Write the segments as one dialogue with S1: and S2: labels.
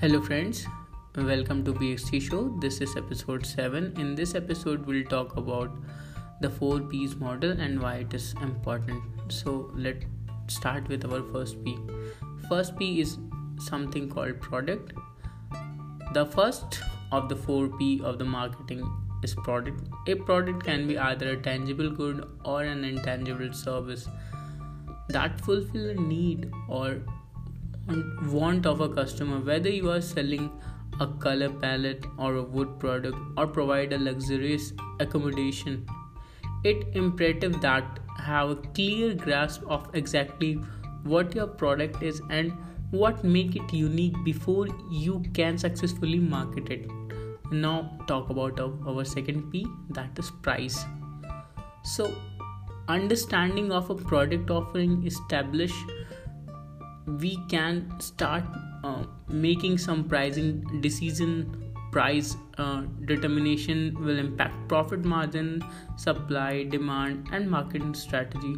S1: Hello, friends. Welcome to BXT Show. This is episode 7. In this episode, we'll talk about the 4 P's model and why it is important. So, let's start with our first P. First P is something called product. The first of the 4 P of the marketing is product. A product can be either a tangible good or an intangible service that fulfill a need or want of a customer whether you are selling a color palette or a wood product or provide a luxurious accommodation it imperative that have a clear grasp of exactly what your product is and what make it unique before you can successfully market it. Now talk about our second p that is price. So understanding of a product offering establish we can start uh, making some pricing decision price uh, determination will impact profit margin supply demand and marketing strategy.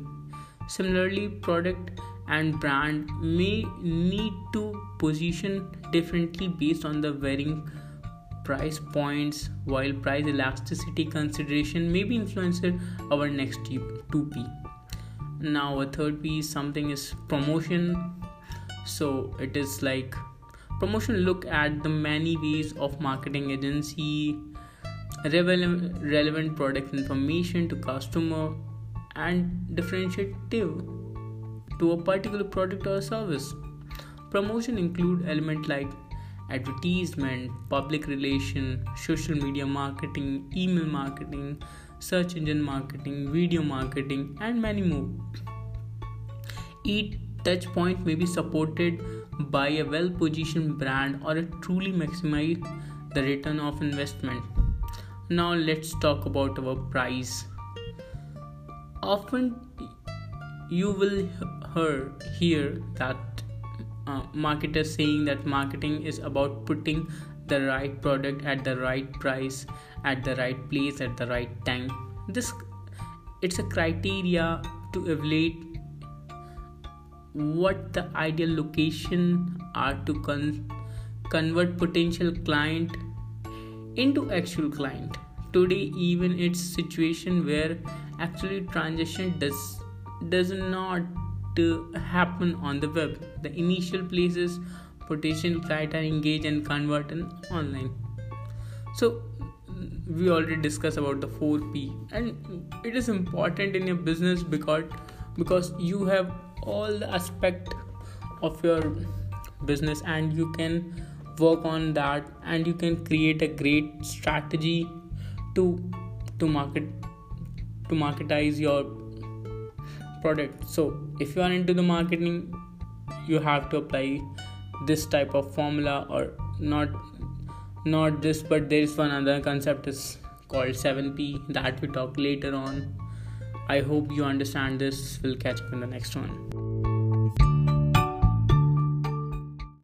S1: Similarly product and brand may need to position differently based on the varying price points while price elasticity consideration may be influenced our next 2p now a third p something is promotion so it is like promotion look at the many ways of marketing agency relevant, relevant product information to customer and differentiative to a particular product or service. Promotion include element like advertisement public relation social media marketing email marketing search engine marketing video marketing and many more. Each touch point may be supported by a well positioned brand or a truly maximize the return of investment. Now let's talk about our price. Often you will hear that uh, marketers saying that marketing is about putting the right product at the right price at the right place at the right time this it's a criteria to evaluate what the ideal location are to con- convert potential client into actual client. Today even it's situation where actually transaction does does not uh, happen on the web. The initial places potential client are engaged and convert in online. So we already discussed about the 4p and it is important in your business because because you have all the aspect of your business and you can work on that and you can create a great strategy to to market to marketize your product. So if you are into the marketing you have to apply this type of formula or not not this but there is one other concept is called 7p that we talk later on I hope you understand this. We'll catch up in the next one.